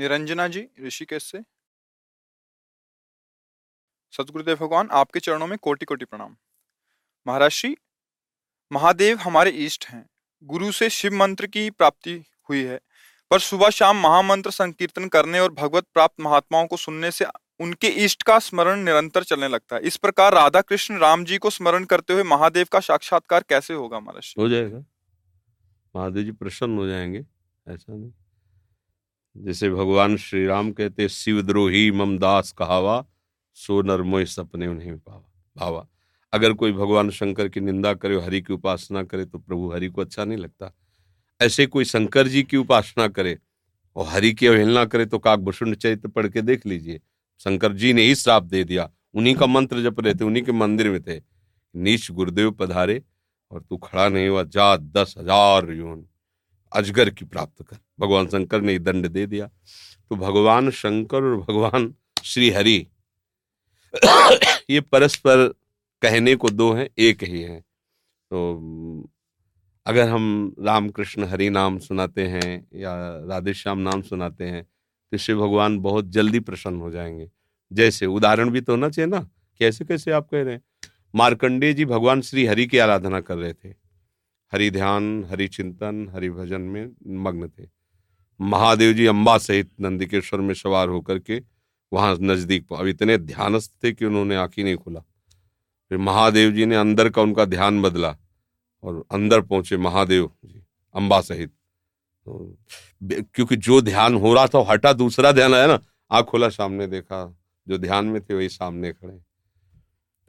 निरंजना जी, ऋषिकेश से। सतगुरुदेव भगवान, आपके चरणों में कोटि कोटि प्रणाम। महाराज महादेव हमारे इष्ट हैं। गुरु से शिव मंत्र की प्राप्ति हुई है। पर सुबह शाम महामंत्र संकीर्तन करने और भगवत प्राप्त महात्माओं को सुनने से उनके इष्ट का स्मरण निरंतर चलने लगता है। इस प्रकार राधा कृष्ण राम जी को स्मरण करते हुए महादेव का साक्षात्कार कैसे होगा महाराज हो जाएगा। महादेव जी प्रसन्न हो जाएँगे, ऐसा नहीं। जैसे भगवान श्री राम कहते शिवद्रोही ममदास कहावा, सो नरमोय सपने उन्हें पावा। भावा, अगर कोई भगवान शंकर की निंदा करे हरि की उपासना करे तो प्रभु हरि को अच्छा नहीं लगता। ऐसे कोई शंकर जी की उपासना करे और हरि की अवहेलना करे तो काकभूषण चरित्र पढ़ के देख लीजिए। शंकर जी ने ही श्राप दे दिया। उन्हीं का मंत्र जप रहे थे, उन्हीं के मंदिर में थे। नीच गुरुदेव पधारे और तू खड़ा नहीं हुआ, जा दस हज़ार योन। अजगर की प्राप्त कर। भगवान शंकर ने दंड दे दिया। तो भगवान शंकर और भगवान श्री हरि ये परस्पर कहने को दो हैं, एक ही हैं। तो अगर हम राम कृष्ण हरि नाम सुनाते हैं या राधे श्याम नाम सुनाते हैं तो शिव भगवान बहुत जल्दी प्रसन्न हो जाएँगे। जैसे उदाहरण भी तो होना चाहिए ना कैसे कैसे आप कह रहे हैं? मार्कंडे जी भगवान श्री हरि की आराधना कर रहे थे। हरि ध्यान हरि चिंतन हरि भजन में मग्न थे। महादेव जी अम्बा सहित नंदिकेश्वर में सवार होकर के वहाँ नज़दीक अब इतने ध्यानस्थ थे कि उन्होंने आंखी नहीं खोला। फिर महादेव जी ने अंदर का उनका ध्यान बदला और अंदर पहुँचे महादेव जी अम्बा सहित। तो, क्योंकि जो ध्यान हो रहा था हटा दूसरा ध्यान आया ना आँख खोला सामने देखा जो ध्यान में थे वही सामने खड़े।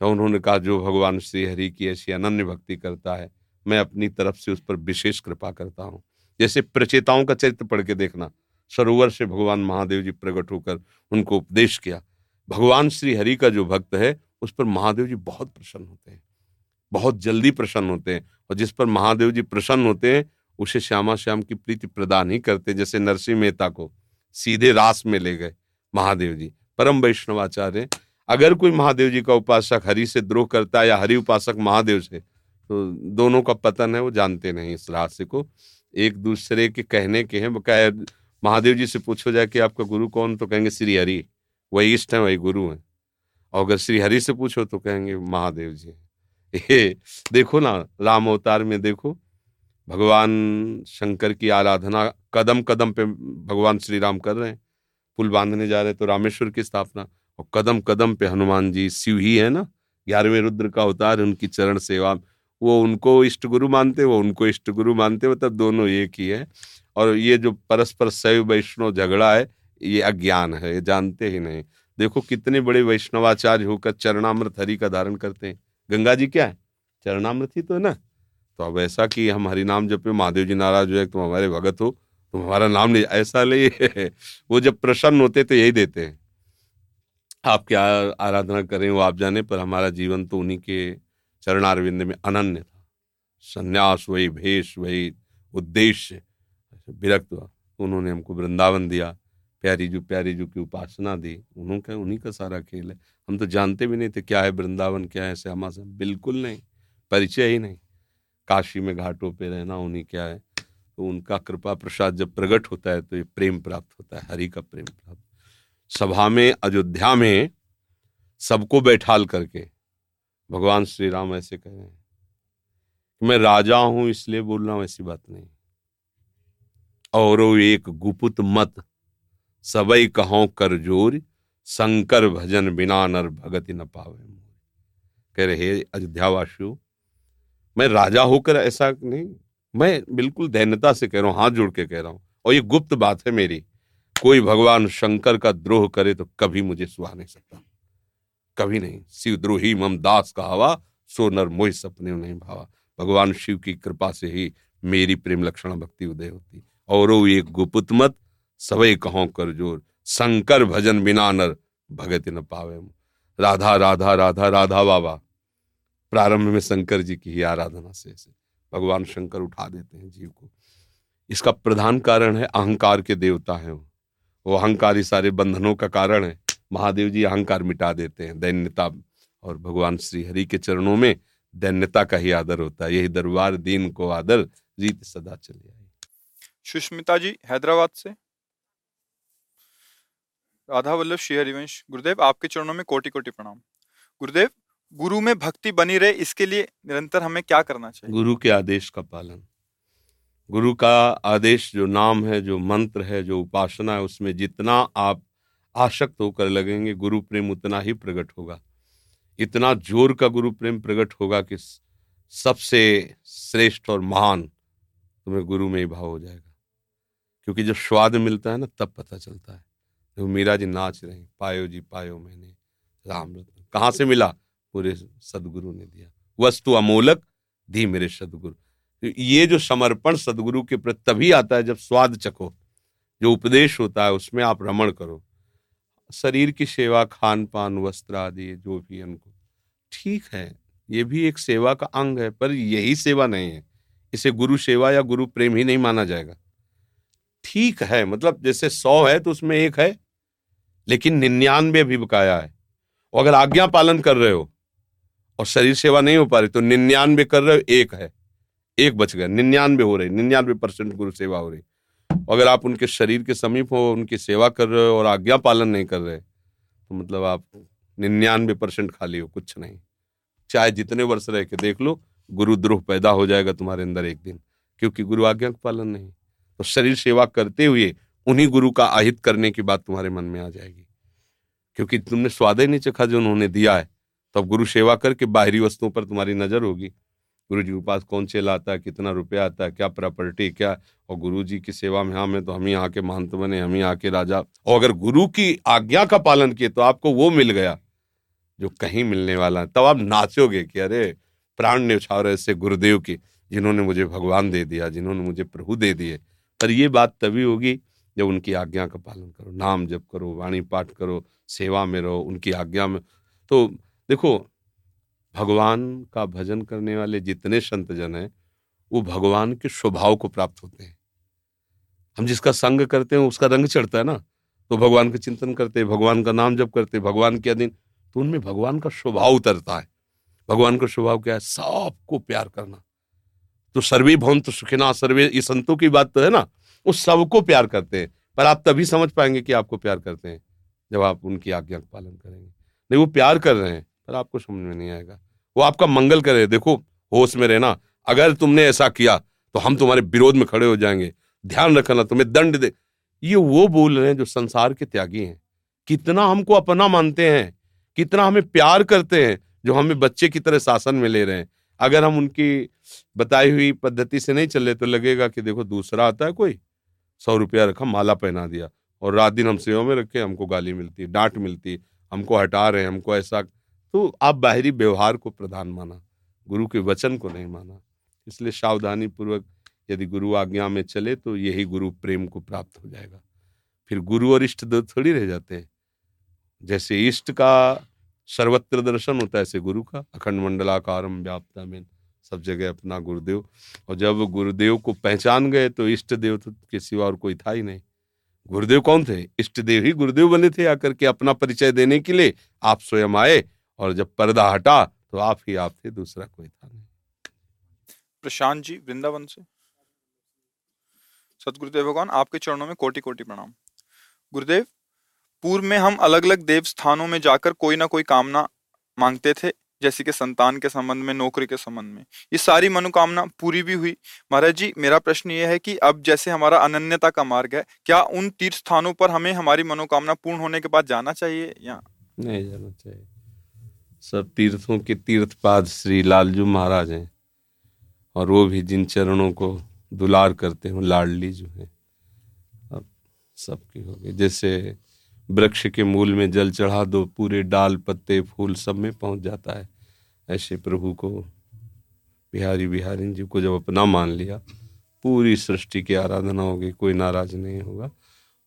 तो उन्होंने कहा जो भगवान श्री हरि की ऐसी अनन्य भक्ति करता है मैं अपनी तरफ़ से उस पर विशेष कृपा करता हूँ। जैसे प्रचेताओं का चरित्र पढ़ के देखना, सरोवर से भगवान महादेव जी प्रकट होकर उनको उपदेश किया। भगवान श्री हरि का जो भक्त है, उस पर महादेव जी बहुत प्रसन्न होते हैं, बहुत जल्दी प्रसन्न होते हैं और जिस पर महादेव जी प्रसन्न होते हैं, उसे श्यामा श्याम की प्रीति प्रदान ही करते जैसे नरसिंह मेहता को सीधे रास में ले गए महादेव जी। परम वैष्णवाचार्य, अगर कोई महादेव जी का उपासक हरि से द्रोह करता है या हरि उपासक महादेव से तो दोनों का पतन है, वो जानते नहीं इस रहस्य को। एक दूसरे के कहने के हैं बकाया महादेव जी से पूछो जाए कि आपका गुरु कौन? तो कहेंगे, श्री हरि। वही इष्ट है, वही गुरु हैं। और अगर श्री हरि से पूछो तो कहेंगे, महादेव जी ये देखो ना, राम अवतार में देखो, भगवान शंकर की आराधना कदम कदम पे भगवान श्री राम कर रहे हैं। पुल बांधने जा रहे हैं तो रामेश्वर की स्थापना, और कदम कदम पे हनुमान जी शिव ही है ना, ग्यारहवें रुद्र का अवतार, उनकी चरण सेवा। वो उनको इष्ट गुरु मानते, वो उनको इष्ट गुरु मानते मतलब दोनों एक ही है। और ये जो परस्पर शैव वैष्णव झगड़ा है, ये अज्ञान है, ये जानते ही नहीं। देखो कितने बड़े वैष्णवाचार्य होकर चरणामृत हरि का धारण करते हैं। गंगा जी क्या है? चरणामृत ही तो है ना? तो अब ऐसा कि हम हरि नाम जब पे महादेव जी नाराज़ हुए तुम हमारे भगत हो, तुम हमारा नाम नहीं ऐसा ले वो जब प्रसन्न होते तो यही देते हैं। आप क्या आराधना करें, वो आप जाने, पर हमारा जीवन तो उन्हीं के चरणारविंद में अनन्य था। संन्यास वही, भेष वही, उद्देश्य विरक्त हुआ। उन्होंने हमको वृंदावन दिया प्यारी जू प्यारी जू की उपासना दी। उन्होंने उन्हीं का सारा खेल है। हम तो जानते भी नहीं थे क्या है वृंदावन, क्या है श्यामा से। बिल्कुल नहीं, परिचय ही नहीं। काशी में घाटों पे रहना, उन्हीं क्या है। तो उनका कृपा प्रसाद जब प्रकट होता है तो ये प्रेम प्राप्त होता है, हरि का प्रेम प्राप्त। सभा में, अयोध्या में सबको बैठाल करके भगवान श्री राम ऐसे कह रहे हैं मैं राजा हूँ, इसलिए बोल रहा हूँ, ऐसी बात नहीं। और एक गुपुत मत, सबई कहो कर ज़ोर शंकर भजन बिना नर भगति न पावे कह रहे अयोध्यावासियों, मैं राजा होकर ऐसा नहीं, मैं बिल्कुल दैन्यता से कह रहा हूँ, हाथ जोड़ के कह रहा हूँ, और ये गुप्त बात है मेरी, कोई भगवान शंकर का द्रोह करे तो कभी मुझे सुहा नहीं सकता। कभी नहीं। शिव द्रोही मम दास का हवा सो नर मोह सपने नहीं भावा। भगवान शिव की कृपा से ही मेरी प्रेम लक्षण भक्ति उदय होती। और वो एक गुपुत मत सवई कहो कर ज़ोर। शंकर भजन बिना नर भगत न पावे राधा राधा राधा राधा बाबा। प्रारंभ में शंकर जी की ही आराधना से ऐसे भगवान शंकर उठा देते हैं जीव को। इसका प्रधान कारण है, अहंकार के देवता हैं वो अहंकारी सारे बंधनों का कारण है। महादेव जी अहंकार मिटा देते हैं दैन्यता और भगवान श्री हरि के चरणों में दैन्यता का ही आदर होता है। यही दरबार दीन को आदर रीत सदा चले आई सुष्मिता जी हैदराबाद से। राधा वल्लभ श्री हरिवंश गुरुदेव आपके चरणों में कोटि कोटि प्रणाम। गुरुदेव गुरु में भक्ति बनी रहे इसके लिए निरंतर हमें क्या करना चाहिए? गुरु के आदेश का पालन। गुरु का आदेश जो नाम है जो मंत्र है जो उपासना है उसमें जितना आप आसक्त होकर लगेंगे गुरु प्रेम उतना ही प्रकट होगा। इतना ज़ोर का गुरु प्रेम प्रकट होगा कि सबसे श्रेष्ठ और महान तुम्हें गुरु में ही भाव हो जाएगा। क्योंकि जब स्वाद मिलता है ना, तब पता चलता है। तो मीरा जी नाच रहे हैं, पायो जी पायो मैंने, राम रत्न। कहाँ से मिला? पूरे सदगुरु ने दिया। वस्तु अमोलक, दी मेरे सदगुरु। ये जो समर्पण सदगुरु के प्रति तभी आता है जब स्वाद चखो। जो उपदेश होता है, उसमें आप रमण करो। शरीर की सेवा खान पान वस्त्र आदि, जो भी उनको। ठीक है, ये भी एक सेवा का अंग है, पर यही सेवा नहीं है। इसे गुरु सेवा या गुरु प्रेम ही नहीं माना जाएगा। ठीक है मतलब जैसे सौ है तो उसमें एक है, लेकिन निन्यानवे भी बकाया है। और अगर आज्ञा पालन कर रहे हो और शरीर सेवा नहीं हो पा रही तो निन्यानवे कर रहे हो, एक है। एक बच गया, निन्यानवे हो रही, निन्यानवे परसेंट गुरु सेवा हो रही। अगर आप उनके शरीर के समीप हो, उनकी सेवा कर रहे हो और आज्ञा पालन नहीं कर रहे तो मतलब आप निन्यानवे परसेंट खाली हो, कुछ नहीं। चाहे जितने वर्ष रह के देख लो, गुरुद्रोह पैदा हो जाएगा तुम्हारे अंदर एक दिन, क्योंकि गुरु आज्ञा का पालन नहीं। तो शरीर सेवा करते हुए, उन्हीं गुरु का आहित करने की बात तुम्हारे मन में आ जाएगी। क्योंकि तुमने स्वाद ही नहीं चखा जो उन्होंने दिया है तो अब गुरु सेवा करके बाहरी वस्तुओं पर तुम्हारी नज़र होगी। गुरु जी के पास कौन चेला आता है? कितना रुपया आता है? क्या प्रॉपर्टी, क्या? और गुरु जी की सेवा में हम तो हम ही यहाँ के महंत बने, हम ही यहाँ के राजा। और अगर गुरु की आज्ञा का पालन किए तो आपको वो मिल गया, जो कहीं मिलने वाला है। तब आप नाचोगे कि अरे, प्राण न्यौछावर ऐसे गुरुदेव की, जिन्होंने मुझे भगवान दे दिया, जिन्होंने मुझे प्रभु दे दिए। पर ये बात तभी होगी जब उनकी आज्ञा का पालन करो, नाम जप करो, वाणी पाठ करो, सेवा में रहो, उनकी आज्ञा में। तो देखो भगवान का भजन करने वाले जितने संत जन हैं, वो भगवान के स्वभाव को प्राप्त होते हैं। हम जिसका संग करते हैं, उसका रंग चढ़ता है ना तो भगवान का चिंतन करते भगवान का नाम जप करते भगवान के अधीन तो उनमें भगवान का स्वभाव उतरता है। भगवान का स्वभाव क्या है? सबको प्यार करना। तो सर्वे भवन तो सुखिना, सर्वे, ये संतों की बात तो है ना, वो सबको प्यार करते हैं, पर आप तभी समझ पाएँगे कि आपको प्यार करते हैं, जब आप उनकी आज्ञा का पालन करेंगे। नहीं, वो प्यार कर रहे हैं पर आपको समझ में नहीं आएगा। वो आपका मंगल करे, देखो, होश में रहना। अगर तुमने ऐसा किया तो हम तुम्हारे विरोध में खड़े हो जाएँगे। ध्यान रखना, तुम्हें दंड दे। ये वो बोल रहे हैं जो संसार के त्यागी हैं। कितना हमको अपना मानते हैं, कितना हमें प्यार करते हैं, जो हमें बच्चे की तरह शासन में ले रहे हैं। अगर हम उनकी बताई हुई पद्धति से नहीं चले तो लगेगा कि देखो, दूसरा आता है कोई। सौ रुपया रखा, माला पहना दिया। और रात दिन हम सेवा में रखे, हमको गाली मिलती, डांट मिलती, हमको हटा रहे हैं, हमको ऐसा तो आप बाहरी व्यवहार को प्रधान माना, गुरु के वचन को नहीं माना। इसलिए सावधानी पूर्वक यदि गुरु आज्ञा में चले तो यही गुरु प्रेम को प्राप्त हो जाएगा। फिर गुरु और इष्ट दो थोड़ी रह जाते हैं। जैसे इष्ट का सर्वत्र दर्शन होता है, ऐसे गुरु का। अखंड मंडलाकारम व्याप्ता में सब जगह अपना गुरुदेव। और जब गुरुदेव को पहचान गए तो इष्ट देव तो के सिवा और कोई था ही नहीं। गुरुदेव कौन थे? इष्ट देव ही गुरुदेव बने थे आकर के अपना परिचय देने के लिए आप स्वयं आए। और जब पर्दा हटा तो आप ही आप थे दूसरा कोई था नहीं। प्रशांत जी वृंदावन से। सतगुरुदेव भगवान आपके चरणों में कोटि कोटि प्रणाम। गुरुदेव पूर्व में हम अलग अलग देव स्थानों में जाकर कोई ना कोई कामना मांगते थे जैसे कि संतान के संबंध में नौकरी के संबंध में। ये सारी मनोकामना पूरी भी हुई। महाराज जी मेरा प्रश्न ये है कि अब जैसे हमारा अनन्यता का मार्ग है क्या उन तीर्थ स्थानों पर हमें हमारी मनोकामना पूर्ण होने के बाद जाना चाहिए या? नहीं जाना चाहिए। सब तीर्थों के तीर्थपाद श्री लालजू महाराज हैं। और वो भी जिन चरणों को दुलार करते हो लाडली जो है। अब सबकी हो जैसे वृक्ष के मूल में जल चढ़ा दो, पूरे डाल, पत्ते, फूल सब में पहुँच जाता है। ऐसे प्रभु को बिहारी बिहारी जी को जब अपना मान लिया, पूरी सृष्टि की आराधना होगी, कोई नाराज़ नहीं होगा।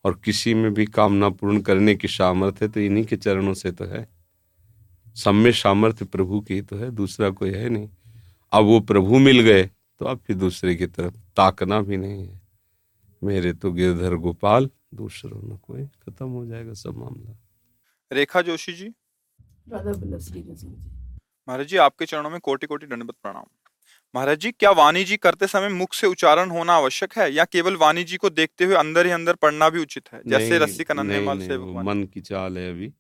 और किसी में भी कामना पूर्ण करने की सामर्थ्य तो इन्हीं के चरणों से तो है। सब में सामर्थ्य प्रभु की तो है दूसरा कोई है नहीं। अब वो प्रभु मिल गए तो अब फिर दूसरे की तरफ़ ताकना भी नहीं है। मेरे तो गिरधर गोपाल दूसरों न कोई खत्म हो जाएगा सब मामला। रेखा जोशी जी। महाराज जी आपके चरणों में कोटि कोटि दंडवत प्रणाम। महाराज जी क्या वाणी जी करते समय मुख से उच्चारण होना आवश्यक है या केवल वाणी जी को देखते हुए अंदर ही अंदर पढ़ना भी उचित है? जैसे रस्सी का नन्हे माल से मन की चाल है अभी।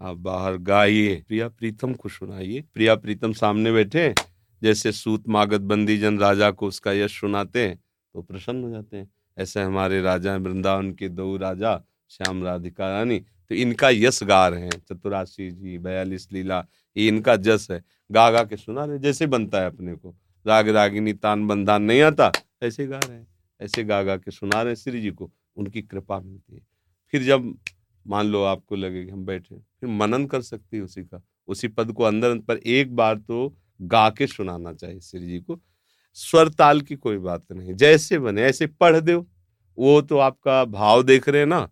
आप बाहर गाइए। प्रिया प्रीतम को सुनाइए। प्रिया प्रीतम सामने बैठे जैसे सूत मागत बंदी जन राजा को उसका यश सुनाते हैं तो प्रसन्न हो जाते हैं। ऐसे हमारे राजा हैं, वृंदावन के दो राजा श्याम राधिका रानी। तो इनका यश गा रहे हैं। चतुराशी जी बयालीस लीला ये इनका जस है। गा गा के सुना रहे जैसे बनता है अपने को। राग रागिनी तान बंधान नहीं आता ऐसे गा रहे हैं। ऐसे गा गा के सुना रहे हैं श्री जी को। उनकी कृपा मिलती है। फिर जब मान लो आपको लगे कि हम बैठे फिर मनन कर सकते हैं उसी का, उसी पद को अंदर पर एक बार तो गा के सुनाना चाहिए श्री जी को। स्वर ताल की कोई बात नहीं, जैसे बने, ऐसे पढ़ दो। वो तो आपका भाव देख रहे हैं ना,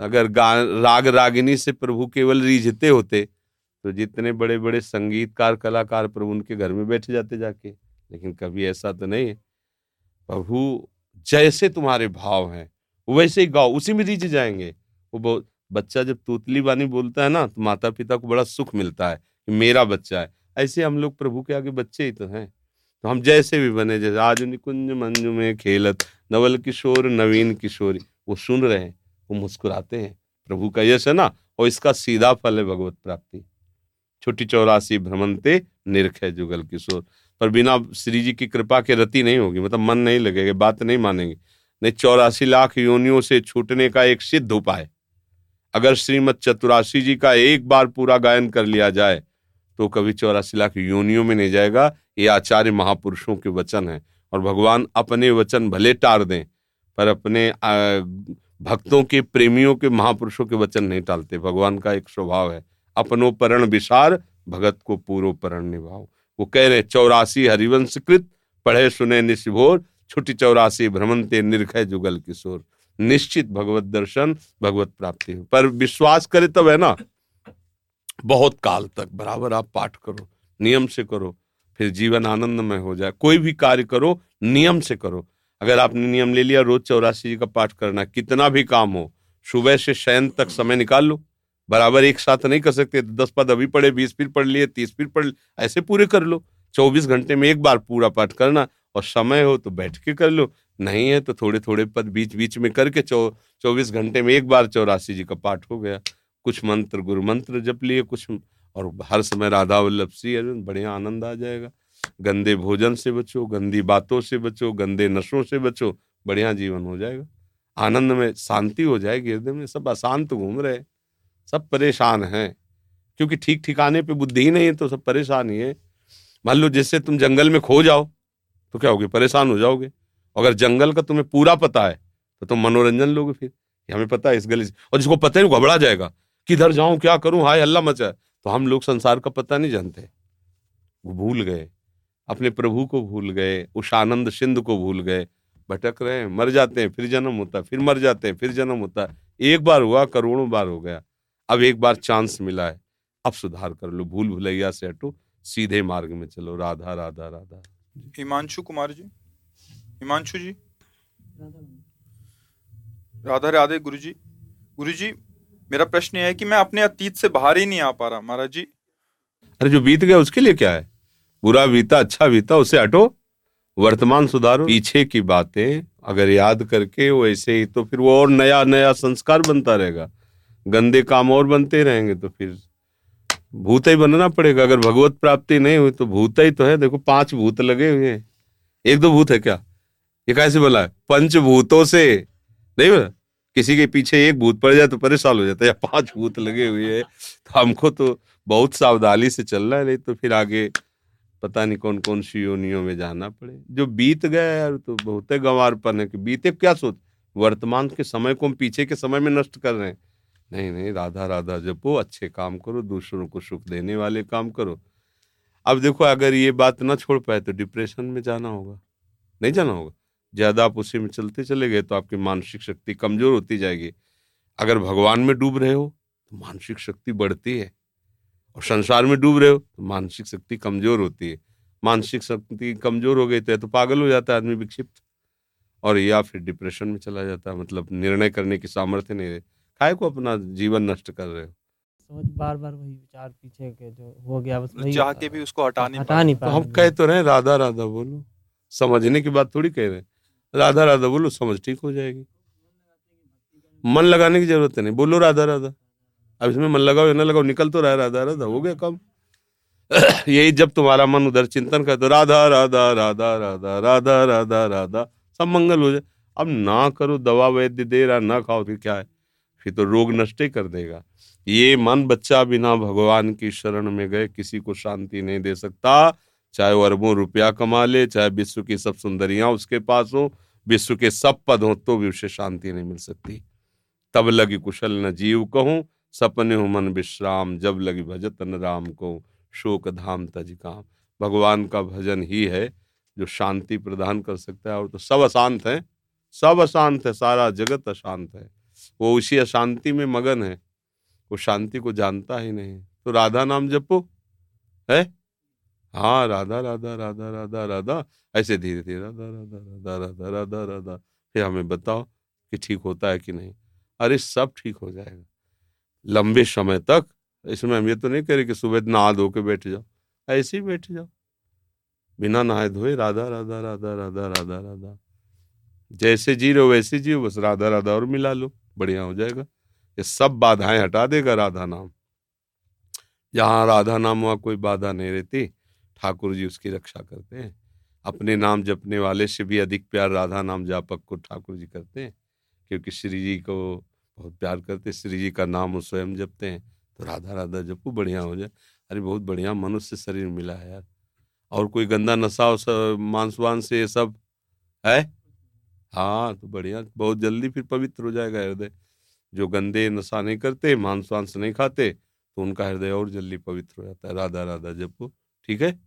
अगर गा, राग रागिनी से प्रभु केवल रीझते होते तो जितने बड़े बड़े संगीतकार, कलाकार प्रभु उनके घर में बैठे जाते जाके, लेकिन कभी ऐसा तो नहीं है। प्रभु जैसे तुम्हारे भाव हैं, वैसे ही गाओ, उसी में रीझ जाएँगे। वो बहुत बच्चा जब तोतली बानी बोलता है ना तो माता पिता को बड़ा सुख मिलता है कि मेरा बच्चा है। ऐसे हम लोग प्रभु के आगे बच्चे ही तो हैं। तो हम जैसे भी बने, जैसे आज निकुंज मंजू में खेलत, नवल किशोर, नवीन किशोरी, वो सुन रहे हैं, वो मुस्कुराते हैं। प्रभु का यश है ना, और इसका सीधा फल है भगवत प्राप्ति। छोटी चौरासी निरख है जुगल किशोर। पर बिना श्री जी की कृपा के रति नहीं होगी मतलब मन नहीं लगेगा, बात नहीं मानेंगे। नहीं, चौरासी लाख योनियों से छूटने का एक सिद्ध उपाय। अगर श्रीमद चतुराशी जी का एक बार पूरा गायन कर लिया जाए तो कभी चौरासी लाख योनियों में नहीं जाएगा। ये आचार्य महापुरुषों के वचन है। और भगवान अपने वचन भले टार दें, पर अपने भक्तों के, प्रेमियों के, महापुरुषों के वचन नहीं टालते। भगवान का एक स्वभाव है अपनो परण विसार, भगत को पूर्व परण निभाओ। वो कह रहे चौरासी हरिवंशकृत, पढ़े सुने निशिभोर छुट्टी चौरासी भ्रमणते निर्खय जुगल किशोर। निश्चित भगवत दर्शन, भगवत प्राप्ति हो। पर विश्वास करे तब है ना, बहुत काल तक बराबर आप पाठ करो, नियम से करो, फिर जीवन आनंद में हो जाए। कोई भी कार्य करो, नियम से करो। अगर आपने नियम ले लिया, रोज चौरासी जी का पाठ करना कितना भी काम हो, सुबह से शयन तक समय निकाल लो। बराबर एक साथ नहीं कर सकते, दस पद अभी पढ़े, बीस फिर पढ़ लिए, तीस फिर पढ़ ऐसे पूरे कर लो। चौबीस घंटे में एक बार पूरा पाठ करना, और समय हो तो बैठ के कर लो। नहीं है तो थोड़े थोड़े पद बीच बीच में करके चौ, चौबीस घंटे में एक बार चौरासी जी का पाठ हो गया। कुछ मंत्र, गुरु मंत्र जप लिए, कुछ और हर समय राधा वल्लभ सी बढ़िया आनंद आ जाएगा। गंदे भोजन से बचो, गंदी बातों से बचो, गंदे नशों से बचो, बढ़िया जीवन हो जाएगा। आनंद में शांति हो जाएगी, हृदय में सब अशांत घूम रहे सब परेशान हैं। क्योंकि ठीक ठिकाने पे बुद्धि ही नहीं है तो सब परेशान ही है। मान लो जैसे तुम जंगल में खो जाओ तो क्या होगे? परेशान हो जाओगे। अगर जंगल का तुम्हें पूरा पता है तो तुम मनोरंजन लोगे फिर। हमें पता है इस गली से। और जिसको पता है घबरा जाएगा किधर जाऊँ, क्या करूँ? हाय, हल्ला मचा। तो हम लोग संसार का पता नहीं जानते। वो भूल गए। अपने प्रभु को भूल गए, उस आनंद सिंध को भूल गए। भटक रहे हैं, मर जाते हैं, फिर जन्म होता है, फिर मर जाते हैं, फिर जन्म होता है। एक बार हुआ, करोड़ों बार हो गया। अब एक बार चांस मिला है। अब सुधार कर लो, भूल भुलैया से हटो, सीधे मार्ग में चलो। राधा राधा राधा। हिमांशु कुमार जी। हिमांशु जी। राधा राधे गुरु जी गुरु जी मेरा प्रश्न है कि मैं अपने अतीत से बाहर ही नहीं आ पा रहा महाराज जी। अरे जो बीत गया उसके लिए क्या है? बुरा बीता अच्छा बीता उसे हटो। वर्तमान सुधारो। पीछे की बातें अगर याद करके वैसे ही तो फिर वो और नया नया संस्कार बनता रहेगा। गंदे काम और बनते रहेंगे तो फिर भूत ही बनना पड़ेगा। अगर भगवत प्राप्ति नहीं हुई तो भूत ही तो है। देखो पाँच भूत लगे हुए हैं। एक दो भूत है क्या? ये कैसे बोला? पंचभूतों से। नहीं बोला? किसी के पीछे एक भूत पड़ जाए तो परेशान हो जाता है। या पाँच भूत लगे हुए हैं। तो हमको तो बहुत सावधानी से चलना है, नहीं तो फिर आगे पता नहीं कौन कौन सी योनियों में जाना पड़े। जो बीत गया यार तो बहुत गंवारपन है कि बीते क्या सोच? वर्तमान के समय को हम पीछे के समय में नष्ट कर रहे हैं। नहीं नहीं, राधा राधा जपो, अच्छे काम करो, दूसरों को सुख देने वाले काम करो। अब देखो, अगर ये बात ना छोड़ पाए तो डिप्रेशन में जाना होगा। नहीं जाना होगा? ज़्यादा आप उसी में चलते चले गए तो आपकी मानसिक शक्ति कमज़ोर होती जाएगी। अगर भगवान में डूब रहे हो तो मानसिक शक्ति बढ़ती है। और संसार में डूब रहे हो तो मानसिक शक्ति कमज़ोर होती है। मानसिक शक्ति कमज़ोर हो गई तो, तो पागल हो जाता है आदमी विक्षिप्त। और या फिर डिप्रेशन में चला जाता है मतलब निर्णय करने की सामर्थ्य नहीं रहे। काय को अपना जीवन नष्ट कर रहे हो? सोच बार बार वही विचार पीछे के जो हो गया बस वही चाह के भी उसको हटा नहीं हटा पा नहीं तो पा हम कह तो रहे राधा राधा बोलो। समझने की बात थोड़ी कह रहे हैं। राधा राधा, बोलो, समझ ठीक हो जाएगी। मन लगाने की ज़रूरत नहीं, बोलो राधा राधा। अब इसमें मन लगाओ या ना लगाओ, निकल तो रहा राधा राधा, हो गया कम। यही जब तुम्हारा मन उधर चिंतन करे तो राधा राधा राधा राधा राधा राधा राधा, सब मंगल हो जाए। अब ना करो दवा वैद्य दे रहा, ना खाओ, फिर क्या है? फिर तो रोग नष्ट ही कर देगा। ये मन बच्चा बिना भगवान की शरण में गए, किसी को शांति नहीं दे सकता। चाहे वो अरबों रुपया कमा ले, चाहे विश्व की सब सुंदरियाँ उसके पास हो विश्व के सब पद हो तो भी उसे शांति नहीं मिल सकती। तब लगी कुशल न जीव कहूँ, सपने हो मन विश्राम, जब लगी भजत न राम को शोक धाम तज काम। भगवान का भजन ही है, जो शांति प्रदान कर सकता है, और तो सब अशांत है, सब अशांत है, सारा जगत अशांत है। वो उसी अशांति में मगन है, वो शांति को जानता ही नहीं। तो राधा नाम जपो, है? हाँ राधा राधा राधा राधा राधा ऐसे धीरे धीरे राधा राधा राधा राधा राधा राधा फिर हमें बताओ कि ठीक होता है कि नहीं अरे सब ठीक हो जाएगा लंबे समय तक इसमें हम ये तो नहीं कह रहे कि सुबह नहा धो के बैठ जाओ ऐसे ही बैठ जाओ बिना नहाए धोए राधा राधा राधा राधा राधा राधा जैसे जी रहे हो वैसे जियो बस राधा राधा और मिला लो बढ़िया हो जाएगा ये सब बाधाएँ हटा देगा राधा नाम जहाँ राधा नाम वहाँ कोई बाधा नहीं रहती ठाकुर जी उसकी रक्षा करते हैं। अपने नाम जपने वाले से भी अधिक प्यार राधा नाम जापक को ठाकुर जी करते हैं, क्योंकि श्री जी को बहुत प्यार करते श्री जी का नाम वो स्वयं जपते हैं तो राधा राधा जपू, बढ़िया हो जाए। अरे बहुत बढ़िया मनुष्य शरीर मिला है यार। और कोई गंदा नशा मांस वांस से ये सब है? हाँ तो बढ़िया, बहुत जल्दी फिर पवित्र हो जाएगा हृदय। जो गंदे नशा नहीं करते मांस वांस नहीं खाते तो उनका हृदय और जल्दी पवित्र हो जाता है। राधा राधा जपो, ठीक है?